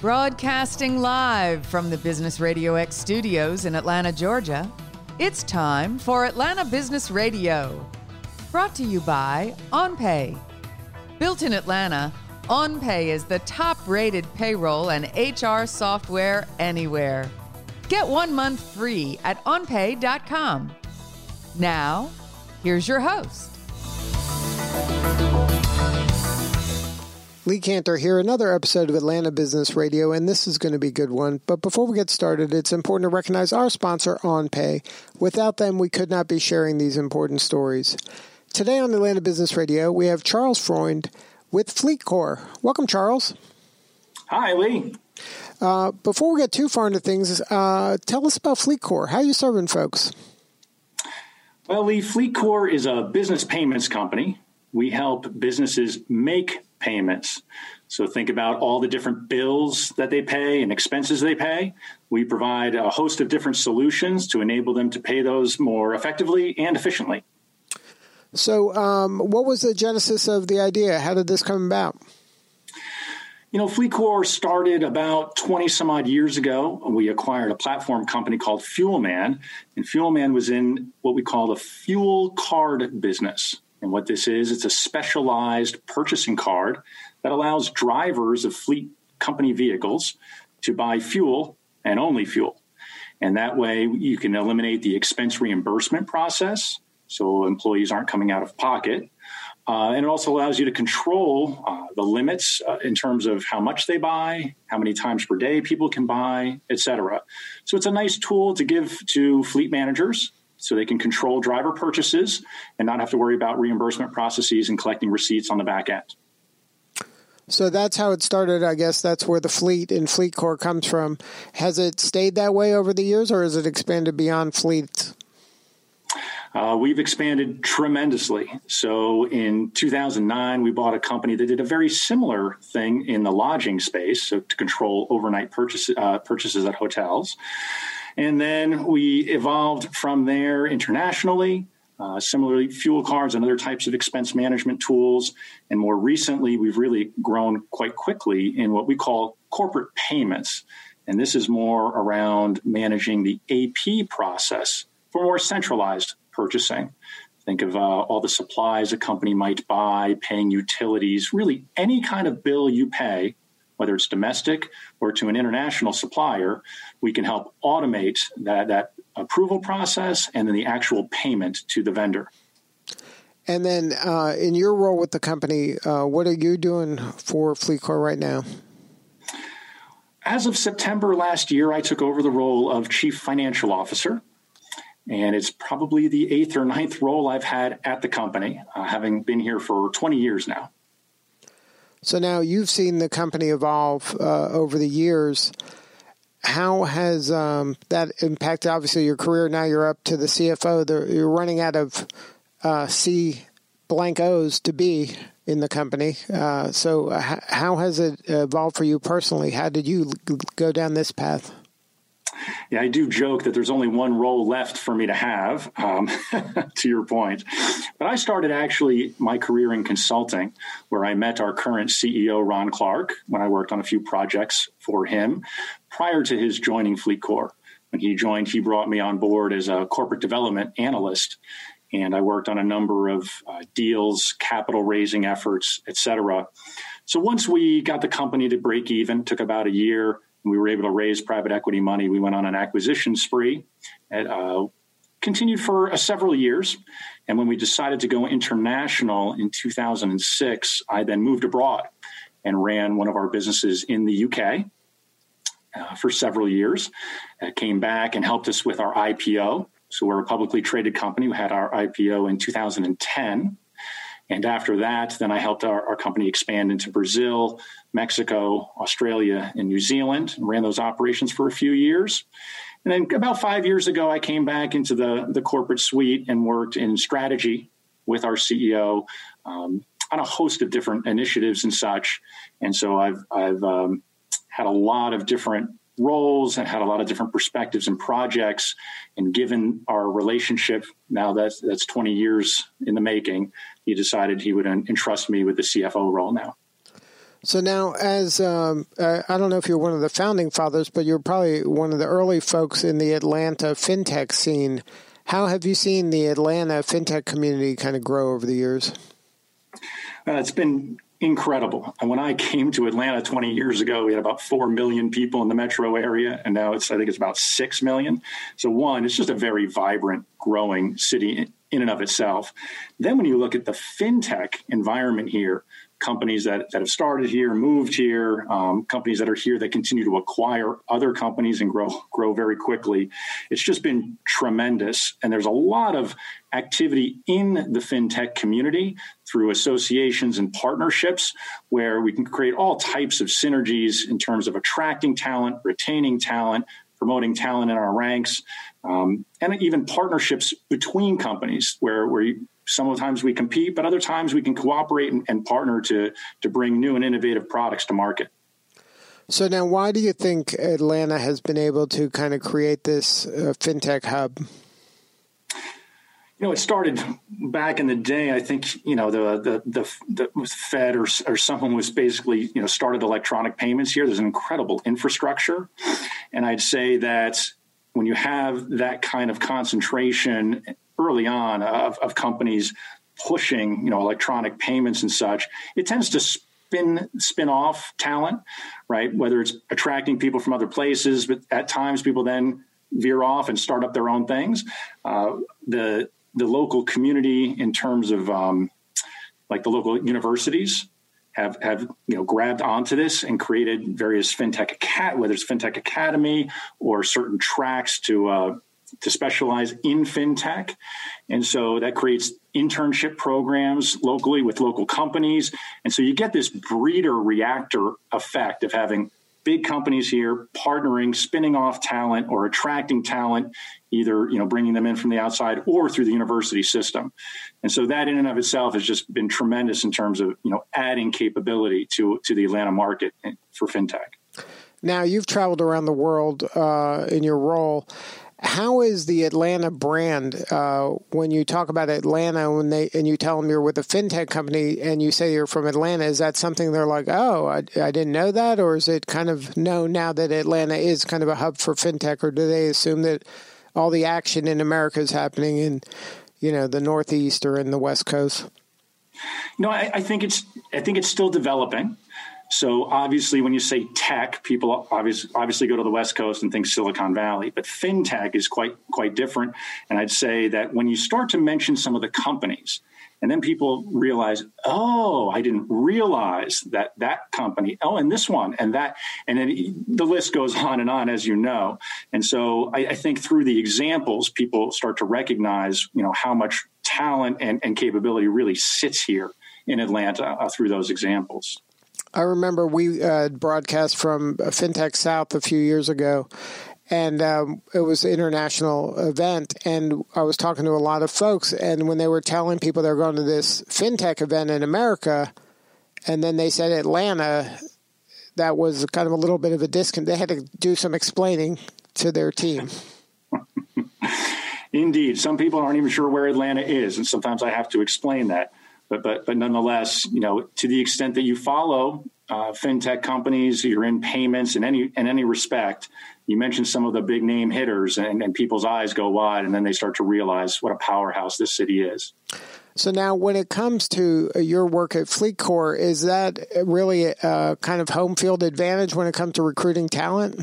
Broadcasting live from the Business Radio X studios in Atlanta, Georgia, it's time for Atlanta Business Radio. Brought to you by OnPay. Built in Atlanta, OnPay is the top rated payroll and HR software anywhere. Get one month free at onpay.com. Now, here's your host. Lee Kantor here, another episode of Atlanta Business Radio, and this is going to be a good one. But before we get started, it's important to recognize our sponsor, OnPay. Without them, we could not be sharing these important stories. Today on Atlanta Business Radio, we have Charles Freund with FleetCor. Welcome, Charles. Hi, Lee. Uh, before we get too far into things, uh, tell us about FleetCor. How are you serving folks? Well, Lee, FleetCor is a business payments company. We help businesses make payments. So think about all the different bills that they pay and expenses they pay. We provide a host of different solutions to enable them to pay those more effectively and efficiently. So, um, what was the genesis of the idea? How did this come about? You know, FleetCor started about 20 some odd years ago. We acquired a platform company called Fuelman, and Fuelman was in what we call the fuel card business. And what this is, it's a specialized purchasing card that allows drivers of fleet company vehicles to buy fuel and only fuel. And that way you can eliminate the expense reimbursement process. So employees aren't coming out of pocket. Uh, and it also allows you to control uh, the limits uh, in terms of how much they buy, how many times per day people can buy, et cetera. So it's a nice tool to give to fleet managers so they can control driver purchases and not have to worry about reimbursement processes and collecting receipts on the back end. So that's how it started. I guess that's where the fleet and FleetCor comes from. Has it stayed that way over the years, or has it expanded beyond fleet? Uh, we've expanded tremendously. So in 2009, we bought a company that did a very similar thing in the lodging space, so to control overnight purchase, uh, purchases at hotels. And then we evolved from there internationally. Uh, similarly, fuel cards and other types of expense management tools. And more recently, we've really grown quite quickly in what we call corporate payments. And this is more around managing the AP process for more centralized purchasing. Think of uh, all the supplies a company might buy, paying utilities, really any kind of bill you pay whether it's domestic or to an international supplier, we can help automate that, that approval process and then the actual payment to the vendor. And then, uh, in your role with the company, uh, what are you doing for FleetCor right now? As of September last year, I took over the role of Chief Financial Officer. And it's probably the eighth or ninth role I've had at the company, uh, having been here for 20 years now. So now you've seen the company evolve uh, over the years. How has um, that impacted, obviously, your career? Now you're up to the CFO. you're running out of uh, C blank O's to be in the company. Uh, so, how has it evolved for you personally? How did you go down this path? Yeah, I do joke that there's only one role left for me to have, um, to your point. But I started actually my career in consulting, where I met our current CEO, Ron Clarke, when I worked on a few projects for him prior to his joining FleetCor. When he joined, he brought me on board as a corporate development analyst. And I worked on a number of uh, deals, capital raising efforts, et cetera. So once we got the company to break even, took about a year we were able to raise private equity money. We went on an acquisition spree. uh, continued for uh, several years. And when we decided to go international in 2006, I then moved abroad and ran one of our businesses in the UK uh, for several years. Uh, came back and helped us with our IPO. So we're a publicly traded company. We had our IPO in 2010. And after that, then I helped our, our company expand into Brazil, Mexico, Australia, and New Zealand, and ran those operations for a few years. And then about five years ago, I came back into the, the corporate suite and worked in strategy with our CEO um, on a host of different initiatives and such. And so I've, I've um, had a lot of different roles and had a lot of different perspectives and projects. And given our relationship now that's that's 20 years in the making, he decided he would entrust me with the CFO role now. So now, as um, uh, I don't know if you're one of the founding fathers, but you're probably one of the early folks in the Atlanta fintech scene. How have you seen the Atlanta fintech community kind of grow over the years? Uh, it's been incredible. And when I came to Atlanta 20 years ago, we had about 4 million people in the metro area. And now it's, I think it's about 6 million. So, one, it's just a very vibrant, growing city in and of itself. Then, when you look at the fintech environment here, companies that, that have started here, moved here, um, companies that are here that continue to acquire other companies and grow grow very quickly. It's just been tremendous, and there's a lot of activity in the fintech community through associations and partnerships where we can create all types of synergies in terms of attracting talent, retaining talent, promoting talent in our ranks, um, and even partnerships between companies where, where you, sometimes we compete, but other times we can cooperate and, and partner to to bring new and innovative products to market. So now, why do you think Atlanta has been able to kind of create this uh, fintech hub? You know, it started back in the day. I think you know the the the, the Fed or or someone was basically you know started electronic payments here. There's an incredible infrastructure, and I'd say that when you have that kind of concentration early on of, of companies pushing, you know, electronic payments and such, it tends to spin spin off talent, right? Whether it's attracting people from other places, but at times people then veer off and start up their own things. Uh, the the local community, in terms of um, like the local universities, have have you know grabbed onto this and created various fintech acad- whether it's fintech academy or certain tracks to uh, to specialize in fintech. And so that creates internship programs locally with local companies. And so you get this breeder reactor effect of having big companies here partnering, spinning off talent or attracting talent, either you know bringing them in from the outside or through the university system. And so that in and of itself has just been tremendous in terms of you know adding capability to to the Atlanta market for fintech. Now you've traveled around the world uh, in your role. How is the Atlanta brand uh, when you talk about Atlanta when they and you tell them you're with a fintech company and you say you're from Atlanta? Is that something they're like, oh, I, I didn't know that, or is it kind of known now that Atlanta is kind of a hub for fintech, or do they assume that all the action in America is happening in you know the Northeast or in the West Coast? No, I, I think it's I think it's still developing. So obviously, when you say tech, people obviously obviously go to the West Coast and think Silicon Valley, but fintech is quite quite different. And I'd say that when you start to mention some of the companies, and then people realize, oh, I didn't realize that that company, oh, and this one, and that, and then the list goes on and on, as you know. And so I, I think through the examples, people start to recognize, you know, how much talent and, and capability really sits here in Atlanta uh, through those examples. I remember we uh, broadcast from FinTech South a few years ago, and um, it was an international event. And I was talking to a lot of folks, and when they were telling people they're going to this FinTech event in America, and then they said Atlanta, that was kind of a little bit of a disconnect. They had to do some explaining to their team. Indeed, some people aren't even sure where Atlanta is, and sometimes I have to explain that but but but nonetheless, you know, to the extent that you follow uh, fintech companies, you're in payments in any in any respect. You mentioned some of the big name hitters, and, and people's eyes go wide, and then they start to realize what a powerhouse this city is. So now, when it comes to uh, your work at Fleet FleetCor, is that really a kind of home field advantage when it comes to recruiting talent?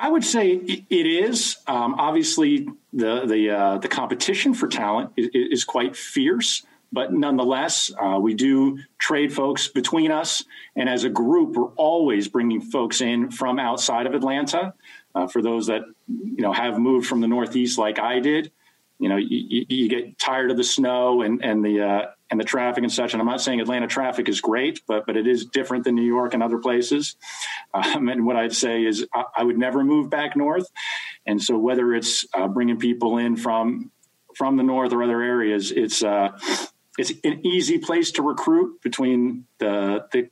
I would say it is. Um, obviously, the the uh, the competition for talent is, is, quite fierce, but nonetheless, uh, we do trade folks between us, and as a group, we're always bringing folks in from outside of Atlanta. Uh, for those that you know have moved from the Northeast, like I did, you know, you, you get tired of the snow and and the uh, and the traffic and such. And I'm not saying Atlanta traffic is great, but but it is different than New York and other places. Um, and what I'd say is I, I, would never move back north. And so whether it's uh, bringing people in from from the north or other areas, it's uh, it's an easy place to recruit between the the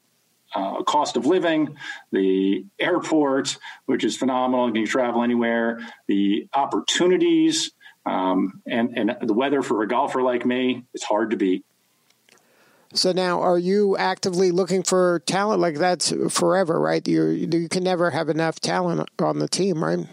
uh, cost of living, the airport, which is phenomenal, you travel anywhere, the opportunities, um, and and the weather for a golfer like me, it's hard to beat. So now, are you actively looking for talent? Like that's forever, right? you you can never have enough talent on the team, right?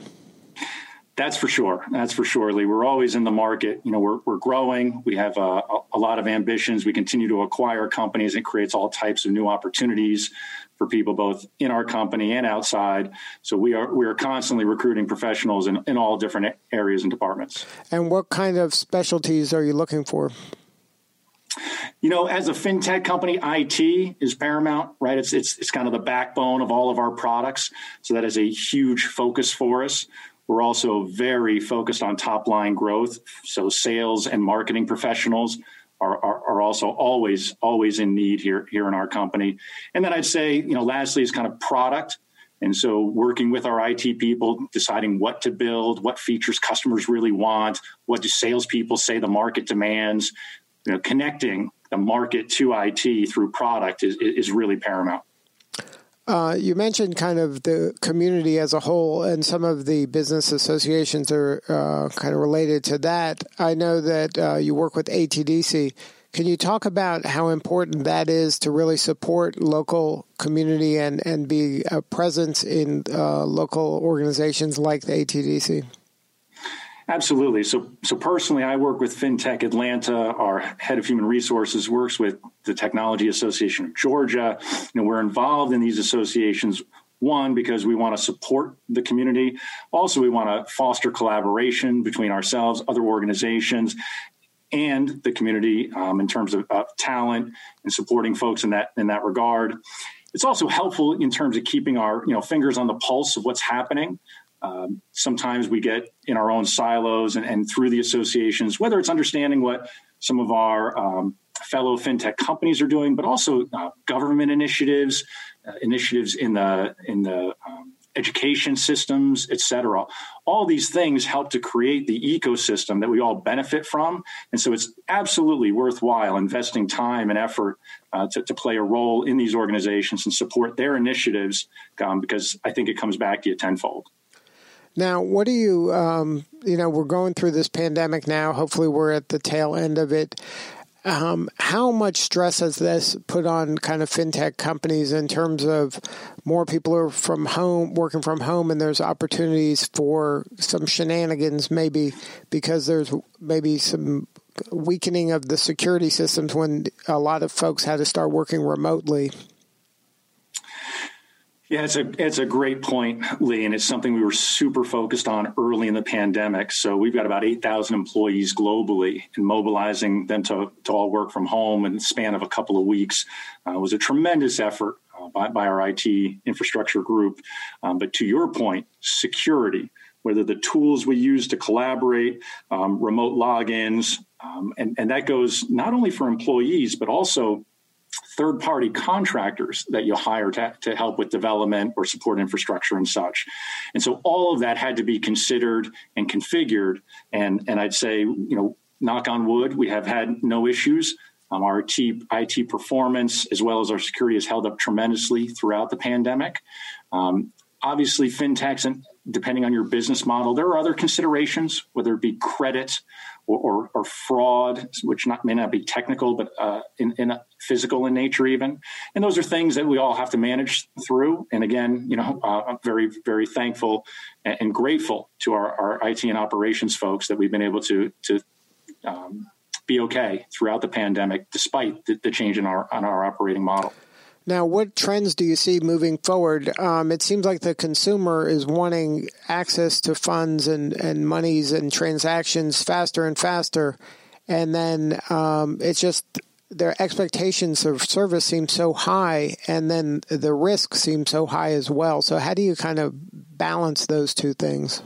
That's for sure. That's for sure, Lee. We're always in the market. You know, we're, we're growing. We have a, a lot of ambitions. We continue to acquire companies. It creates all types of new opportunities for people both in our company and outside. So we are we are constantly recruiting professionals in, in all different areas and departments. And what kind of specialties are you looking for? You know, as a fintech company, IT is paramount, right? It's it's it's kind of the backbone of all of our products. So that is a huge focus for us. We're also very focused on top line growth. So sales and marketing professionals are, are, are, also always always in need here here in our company. And then I'd say, you know, lastly is kind of product. And so working with our IT people, deciding what to build, what features customers really want, what do salespeople say the market demands, you know, connecting the market to IT through product is, is really paramount. Uh, you mentioned kind of the community as a whole, and some of the business associations are uh, kind of related to that. I know that uh, you work with ATDC. Can you talk about how important that is to really support local community and, and be a presence in uh, local organizations like the ATDC? Absolutely. So, so personally, I work with FinTech Atlanta. Our head of human resources works with the Technology Association of Georgia. You know, we're involved in these associations. One, because we want to support the community. Also, we want to foster collaboration between ourselves, other organizations, and the community um, in terms of, of talent and supporting folks in that in that regard. It's also helpful in terms of keeping our you know fingers on the pulse of what's happening. Um, sometimes we get in our own silos and, and, through the associations, whether it's understanding what some of our um, fellow fintech companies are doing, but also uh, government initiatives, uh, initiatives in the in the um, education systems, et cetera. All these things help to create the ecosystem that we all benefit from, and so it's absolutely worthwhile investing time and effort uh, to, to, play a role in these organizations and support their initiatives, um, because I think it comes back to you tenfold. Now, what do you, um, you know, we're going through this pandemic now. Hopefully, we're at the tail end of it. Um, how much stress has this put on kind of fintech companies in terms of more people are from home, working from home, and there's opportunities for some shenanigans, maybe because there's maybe some weakening of the security systems when a lot of folks had to start working remotely? Yeah, it's a it's a great point, Lee, and it's something we were super focused on early in the pandemic. So we've got about eight thousand employees globally, and mobilizing them to to all work from home in the span of a couple of weeks uh, was a tremendous effort uh, by, by our IT infrastructure group. Um, but to your point, security, whether the tools we use to collaborate, um, remote logins, um, and and that goes not only for employees but also third party contractors that you hire to, to help with development or support infrastructure and such. And so all of that had to be considered and configured. And, and I'd say, you know, knock on wood, we have had no issues. Um, our IT, IT, performance as well as our security has held up tremendously throughout the pandemic. Um, obviously, fintechs, and depending on your business model, there are other considerations, whether it be credit or, or, or fraud, which not, may not be technical, but uh, in, in physical in nature, even. And those are things that we all have to manage through. And again, you know, uh, I'm very, very thankful and, and, grateful to our, our IT and operations folks that we've been able to to um, be okay throughout the pandemic, despite the, the change in our on our operating model. Now, what trends do you see moving forward? Um, it seems like the consumer is wanting access to funds and, and monies and transactions faster and faster. And then um, it's just their expectations of service seem so high, and then the risk seems so high as well. So, how do you kind of balance those two things?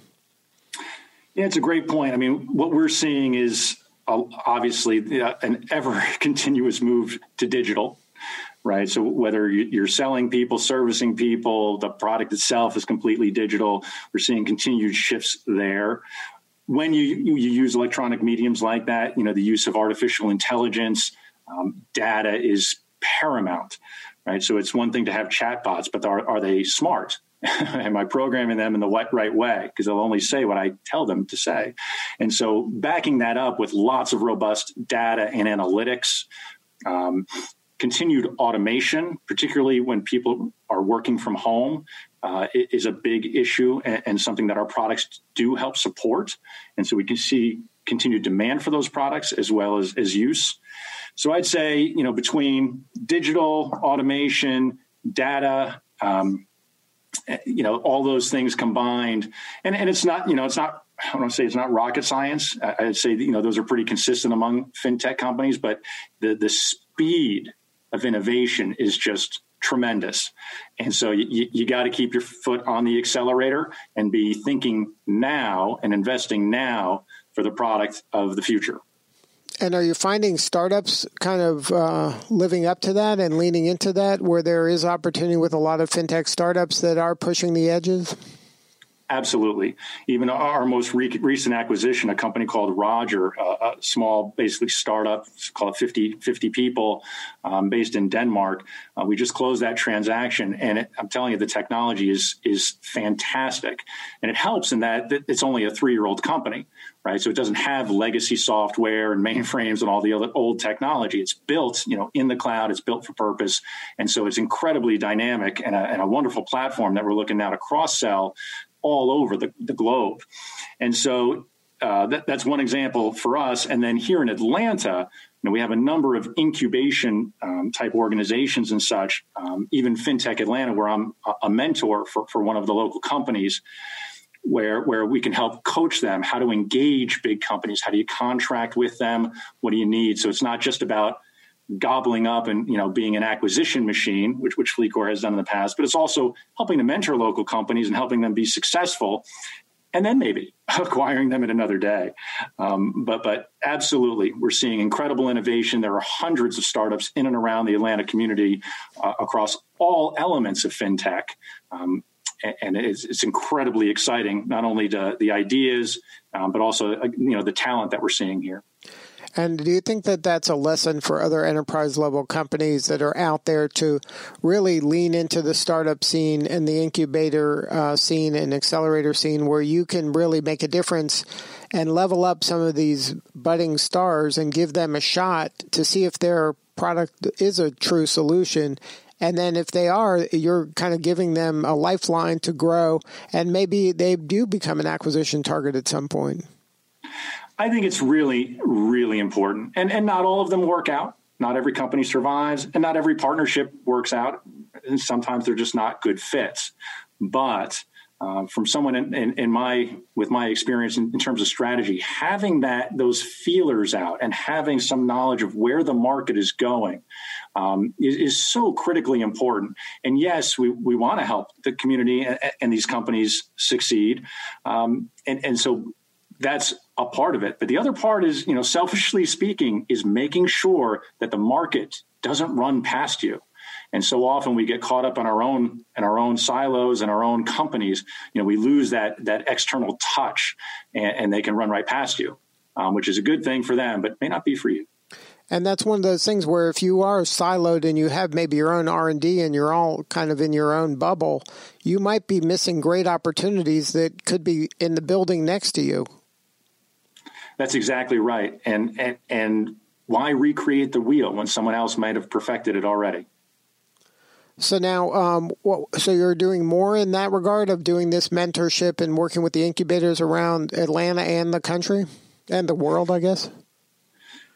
Yeah, it's a great point. I mean, what we're seeing is uh, obviously uh, an ever continuous move to digital right? So whether you're selling people, servicing people, the product itself is completely digital. We're seeing continued shifts there. When you you use electronic mediums like that, you know the use of artificial intelligence, um, data is paramount, right? So it's one thing to have chatbots, but are, are they smart? Am I programming them in the right way? Because they'll only say what I tell them to say. And so backing that up with lots of robust data and analytics, um, continued automation, particularly when people are working from home, uh, is a big issue and, and, something that our products do help support. And so we can see continued demand for those products as well as, as use. So I'd say, you know, between digital automation, data, um, you know, all those things combined, and, and it's not, you know, it's not I don't want to say it's not rocket science. I'd say you know those are pretty consistent among fintech companies, but the the speed of innovation is just tremendous. And so you, you got to keep your foot on the accelerator and be thinking now and investing now for the product of the future. And are you finding startups kind of uh, living up to that and leaning into that, where there is opportunity with a lot of fintech startups that are pushing the edges? Absolutely. Even our most re- recent acquisition, a company called Roger, uh, a small, basically startup, call it 50, 50 people, um, based in Denmark. Uh, we just closed that transaction, and it, I'm telling you, the technology is is fantastic, and it helps in that it's only a three year old company, right? So it doesn't have legacy software and mainframes and all the other old technology. It's built, you know, in the cloud. It's built for purpose, and so it's incredibly dynamic and a, and a wonderful platform that we're looking now to cross sell all over the, the globe. And so uh, that, that's one example for us. And then here in Atlanta, you know, we have a number of incubation um, type organizations and such. Um, even FinTech Atlanta, where I'm a mentor for, for one of the local companies, where where we can help coach them how to engage big companies. How do you contract with them? What do you need? So it's not just about gobbling up and you know being an acquisition machine, which which FleetCor has done in the past, but it's also helping to mentor local companies and helping them be successful, and then maybe acquiring them at another day. Um, but but absolutely, we're seeing incredible innovation. There are hundreds of startups in and around the Atlanta community uh, across all elements of fintech. Um, and it's, it's, incredibly exciting, not only the, the ideas, um, but also uh, you know the talent that we're seeing here. And do you think that that's a lesson for other enterprise level companies that are out there to really lean into the startup scene and the incubator uh, scene and accelerator scene where you can really make a difference and level up some of these budding stars and give them a shot to see if their product is a true solution and then if they are, you're kind of giving them a lifeline to grow, and maybe they do become an acquisition target at some point. I think it's really, really important. And, and not all of them work out. Not every company survives, and not every partnership works out. And sometimes they're just not good fits. But uh, from someone in, in, in, my with my experience in, in, terms of strategy, having that those feelers out and having some knowledge of where the market is going um, is, is, so critically important. And yes, we, we want to help the community and, and these companies succeed. Um, and, and so that's a part of it. But the other part is, you know, selfishly speaking, is making sure that the market doesn't run past you. And so often we get caught up in our own in our own silos and our own companies. You know, we lose that that external touch, and, and they can run right past you, um, which is a good thing for them, but may not be for you. And that's one of those things where if you are siloed and you have maybe your own R and D and you're all kind of in your own bubble, you might be missing great opportunities that could be in the building next to you. That's exactly right. And, and, and why recreate the wheel when someone else might have perfected it already? So now, um, what, so you're doing more in that regard of doing this mentorship and working with the incubators around Atlanta and the country and the world, I guess.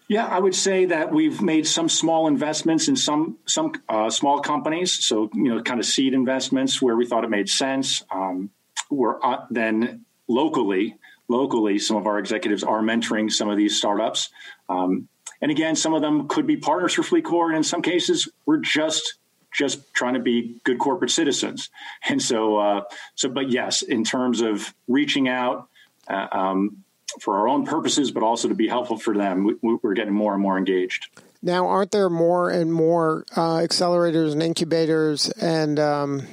Yeah, I would say that we've made some small investments in some some uh, small companies. So you know, kind of seed investments where we thought it made sense. Um, we're uh, then locally locally, some of our executives are mentoring some of these startups. Um, and again, some of them could be partners for FleetCor, and in some cases, we're just just trying to be good corporate citizens. And so, uh, so, but yes, in terms of reaching out uh, um, for our own purposes, but also to be helpful for them, we, are getting more and more engaged. Now, aren't there more and more uh, accelerators and incubators and um,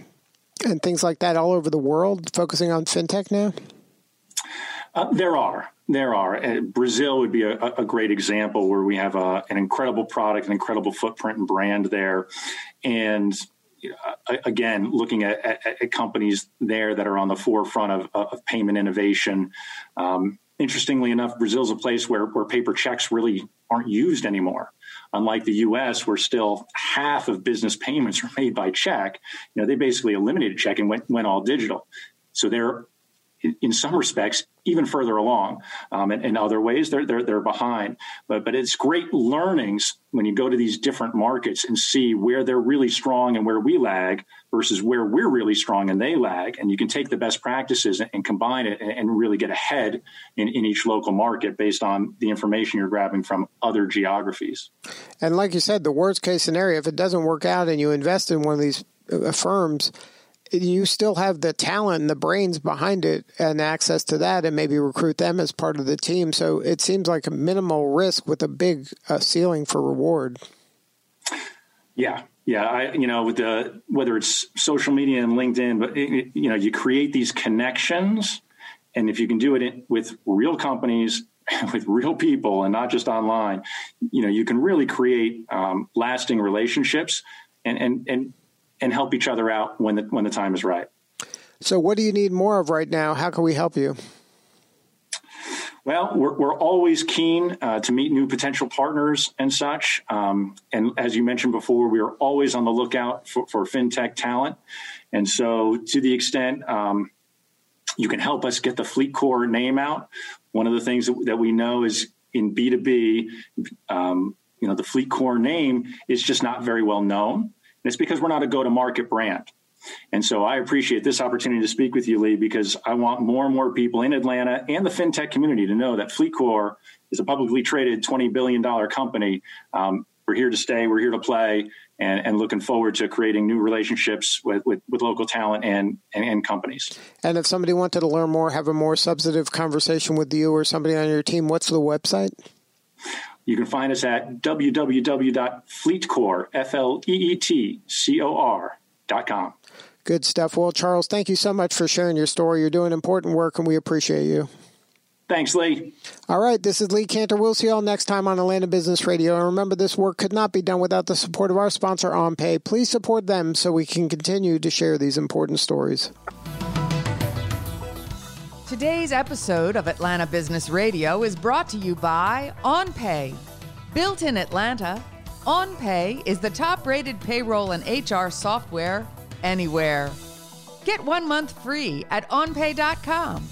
and things like that all over the world focusing on fintech now? Uh, there are. There are. Uh, Brazil would be a, a, great example where we have a, an incredible product, an incredible footprint and brand there. And uh, again, looking at, at, at, companies there that are on the forefront of, of payment innovation. Um, interestingly enough, Brazil's a place where, where paper checks really aren't used anymore. unlike the US, where still half of business payments are made by check, you know, they basically eliminated check and went, went all digital. So they're in some respects even further along. Um, and in other ways, they're, they're, they're behind. But, but it's great learnings when you go to these different markets and see where they're really strong and where we lag versus where we're really strong and they lag. And you can take the best practices and, and combine it and, and, really get ahead in, in each local market based on the information you're grabbing from other geographies. And like you said, the worst case scenario, if it doesn't work out and you invest in one of these uh, firms, you still have the talent and the brains behind it and access to that and maybe recruit them as part of the team. So it seems like a minimal risk with a big uh, ceiling for reward. Yeah. Yeah, I, you know, with the whether it's social media and LinkedIn, but it, you know, you create these connections, and if you can do it with real companies, with real people, and not just online, you know, you can really create um, lasting relationships and and and and help each other out when the when the time is right. So, what do you need more of right now? How can we help you? Well, we're, we're always keen uh, to meet new potential partners and such. Um, and as you mentioned before, we are always on the lookout for, for fintech talent. And so, to the extent um, you can help us get the FleetCor name out, one of the things that, that we know is in B2B, um, you know, the FleetCor name is just not very well known. It's because we're not a go to market brand. And so I appreciate this opportunity to speak with you, Lee, because I want more and more people in Atlanta and the fintech community to know that FleetCor is a publicly traded $20 billion company. Um, we're here to stay, we're here to play, and, and looking forward to creating new relationships with, with, with local talent and, and, and companies. And if somebody wanted to learn more, have a more substantive conversation with you or somebody on your team, what's the website? You can find us at www.fleetcor, F-L-E-E-T-C-O-R dot com. Good stuff. Well, Charles, thank you so much for sharing your story. You're doing important work, and we appreciate you. Thanks, Lee. All right, this is Lee Kantor. We'll see you all next time on Atlanta Business Radio. And remember, this work could not be done without the support of our sponsor, OnPay. Please support them so we can continue to share these important stories. Today's episode of Atlanta Business Radio is brought to you by OnPay. Built in Atlanta, OnPay is the top rated payroll and HR software anywhere. Get one month free at onpay.com.